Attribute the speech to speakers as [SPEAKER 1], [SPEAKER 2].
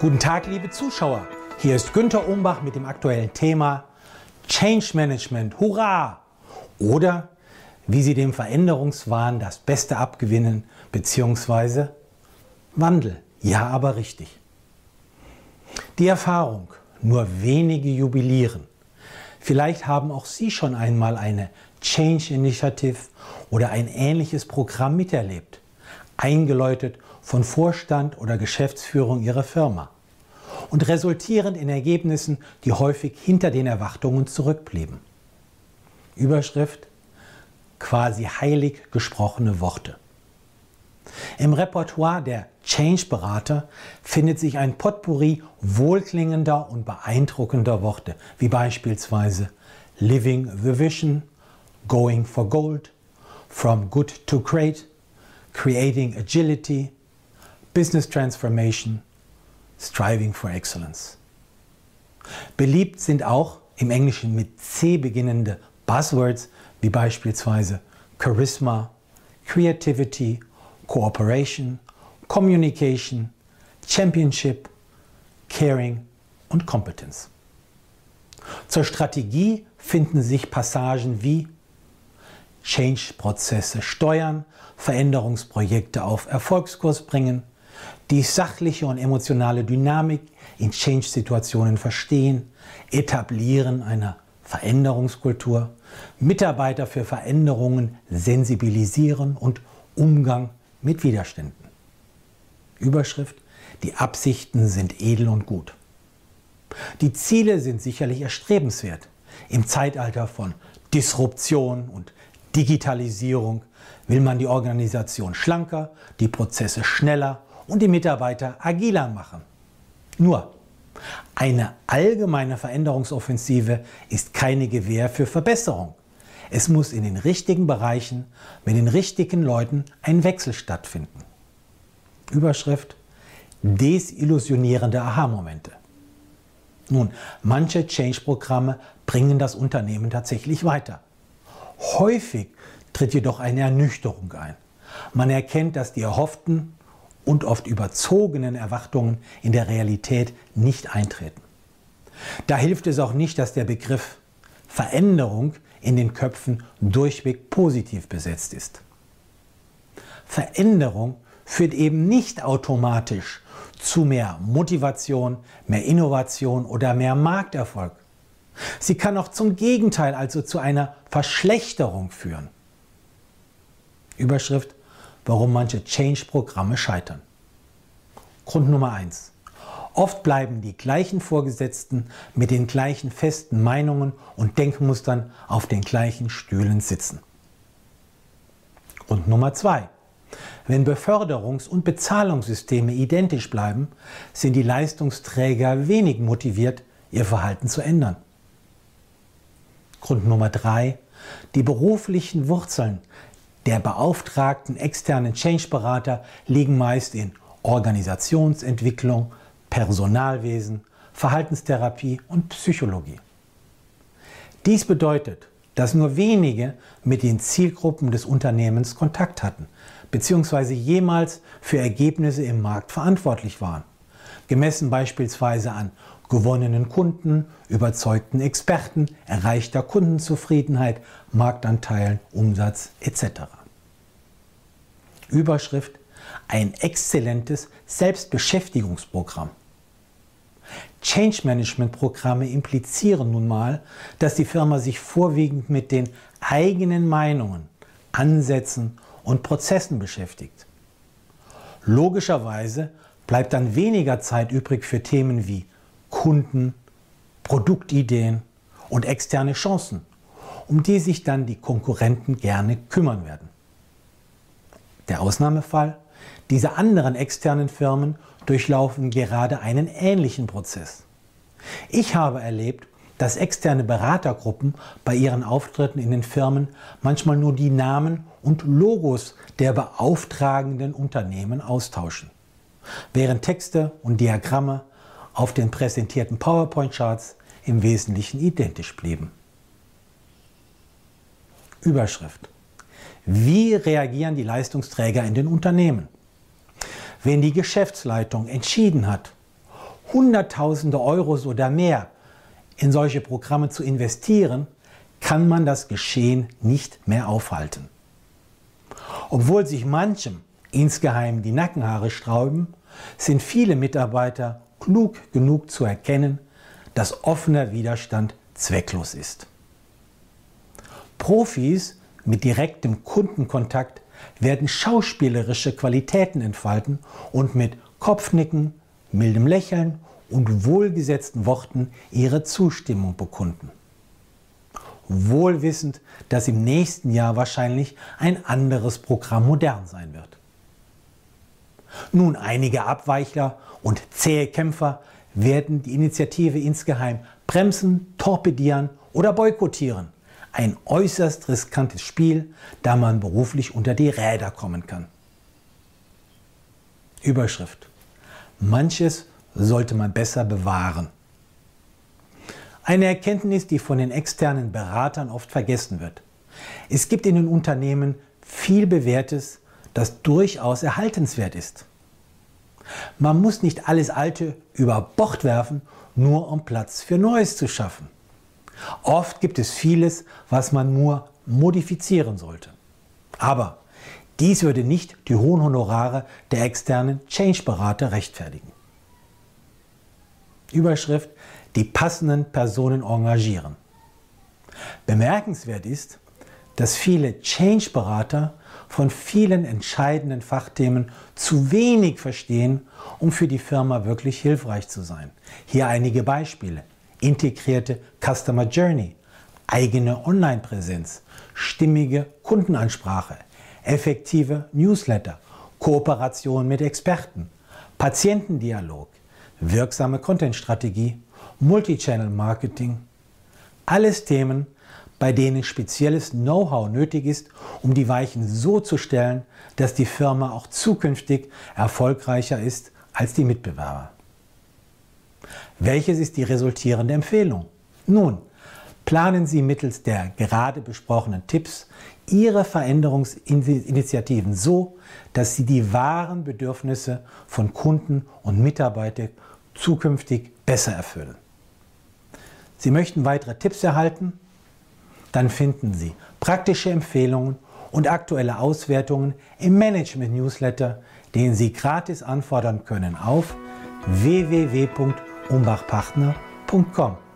[SPEAKER 1] Guten Tag, liebe Zuschauer. Hier ist Günter Umbach mit dem aktuellen Thema Change Management. Hurra! Oder wie Sie dem Veränderungswahn das Beste abgewinnen, beziehungsweise Wandel. Ja, aber richtig. Die Erfahrung, nur wenige jubilieren. Vielleicht haben auch Sie schon einmal eine Change Initiative oder ein ähnliches Programm miterlebt, eingeläutet von Vorstand oder Geschäftsführung ihrer Firma und resultierend in Ergebnissen, die häufig hinter den Erwartungen zurückblieben. Überschrift quasi heilig gesprochene Worte. Im Repertoire der Change-Berater findet sich ein Potpourri wohlklingender und beeindruckender Worte, wie beispielsweise Living the Vision, Going for Gold, From Good to Great, Creating Agility, Business Transformation, Striving for Excellence. Beliebt sind auch im Englischen mit C beginnende Buzzwords wie beispielsweise Charisma, Creativity, Cooperation, Communication, Championship, Caring und Competence. Zur Strategie finden sich Passagen wie Change-Prozesse steuern, Veränderungsprojekte auf Erfolgskurs bringen, die sachliche und emotionale Dynamik in Change-Situationen verstehen, Etablieren einer Veränderungskultur, Mitarbeiter für Veränderungen sensibilisieren und Umgang mit Widerständen. Überschrift, die Absichten sind edel und gut. Die Ziele sind sicherlich erstrebenswert. Im Zeitalter von Disruption und Digitalisierung will man die Organisation schlanker, die Prozesse schneller und die Mitarbeiter agiler machen. Nur, eine allgemeine Veränderungsoffensive ist keine Gewähr für Verbesserung. Es muss in den richtigen Bereichen mit den richtigen Leuten ein Wechsel stattfinden. Überschrift Desillusionierende Aha-Momente. Nun, manche Change-Programme bringen das Unternehmen tatsächlich weiter. Häufig tritt jedoch eine Ernüchterung ein. Man erkennt, dass die erhofften und oft überzogenen Erwartungen in der Realität nicht eintreten. Da hilft es auch nicht, dass der Begriff Veränderung in den Köpfen durchweg positiv besetzt ist. Veränderung führt eben nicht automatisch zu mehr Motivation, mehr Innovation oder mehr Markterfolg. Sie kann auch zum Gegenteil, also zu einer Verschlechterung führen. Überschrift warum manche Change-Programme scheitern. Grund Nummer eins: Oft bleiben die gleichen Vorgesetzten mit den gleichen festen Meinungen und Denkmustern auf den gleichen Stühlen sitzen. Grund Nummer zwei: Wenn Beförderungs- und Bezahlungssysteme identisch bleiben, sind die Leistungsträger wenig motiviert, ihr Verhalten zu ändern. Grund Nummer drei: Die beruflichen Wurzeln der beauftragten externen Change-Berater liegen meist in Organisationsentwicklung, Personalwesen, Verhaltenstherapie und Psychologie. Dies bedeutet, dass nur wenige mit den Zielgruppen des Unternehmens Kontakt hatten, bzw. jemals für Ergebnisse im Markt verantwortlich waren, gemessen beispielsweise an gewonnenen Kunden, überzeugten Experten, erreichter Kundenzufriedenheit, Marktanteilen, Umsatz etc. Überschrift ein exzellentes Selbstbeschäftigungsprogramm. Change Management Programme implizieren nun mal, dass die Firma sich vorwiegend mit den eigenen Meinungen, Ansätzen und Prozessen beschäftigt. Logischerweise bleibt dann weniger Zeit übrig für Themen wie Kunden, Produktideen und externe Chancen, um die sich dann die Konkurrenten gerne kümmern werden. Der Ausnahmefall? Diese anderen externen Firmen durchlaufen gerade einen ähnlichen Prozess. Ich habe erlebt, dass externe Beratergruppen bei ihren Auftritten in den Firmen manchmal nur die Namen und Logos der beauftragenden Unternehmen austauschen, während Texte und Diagramme auf den präsentierten PowerPoint-Charts im Wesentlichen identisch blieben. Überschrift. Wie reagieren die Leistungsträger in den Unternehmen? Wenn die Geschäftsleitung entschieden hat, Hunderttausende Euros oder mehr in solche Programme zu investieren, kann man das Geschehen nicht mehr aufhalten. Obwohl sich manchem insgeheim die Nackenhaare sträuben, sind viele Mitarbeiter klug genug zu erkennen, dass offener Widerstand zwecklos ist. Profis mit direktem Kundenkontakt werden schauspielerische Qualitäten entfalten und mit Kopfnicken, mildem Lächeln und wohlgesetzten Worten ihre Zustimmung bekunden. Wohlwissend, dass im nächsten Jahr wahrscheinlich ein anderes Programm modern sein wird. Nun, einige Abweichler und zähe Kämpfer werden die Initiative insgeheim bremsen, torpedieren oder boykottieren. Ein äußerst riskantes Spiel, da man beruflich unter die Räder kommen kann. Überschrift. Manches sollte man besser bewahren. Eine Erkenntnis, die von den externen Beratern oft vergessen wird. Es gibt in den Unternehmen viel Bewährtes, das durchaus erhaltenswert ist. Man muss nicht alles Alte über Bord werfen, nur um Platz für Neues zu schaffen. Oft gibt es vieles, was man nur modifizieren sollte. Aber dies würde nicht die hohen Honorare der externen Change-Berater rechtfertigen. Überschrift, die passenden Personen engagieren. Bemerkenswert ist, dass viele Change-Berater von vielen entscheidenden Fachthemen zu wenig verstehen, um für die Firma wirklich hilfreich zu sein. Hier einige Beispiele. Integrierte Customer Journey, eigene Online-Präsenz, stimmige Kundenansprache, effektive Newsletter, Kooperation mit Experten, Patientendialog, wirksame Content-Strategie, Multichannel-Marketing. Alles Themen, bei denen spezielles Know-how nötig ist, um die Weichen so zu stellen, dass die Firma auch zukünftig erfolgreicher ist als die Mitbewerber. Welches ist die resultierende Empfehlung? Nun, planen Sie mittels der gerade besprochenen Tipps Ihre Veränderungsinitiativen so, dass Sie die wahren Bedürfnisse von Kunden und Mitarbeitern zukünftig besser erfüllen. Sie möchten weitere Tipps erhalten? Dann finden Sie praktische Empfehlungen und aktuelle Auswertungen im Management Newsletter, den Sie gratis anfordern können auf www.umbachpartner.com.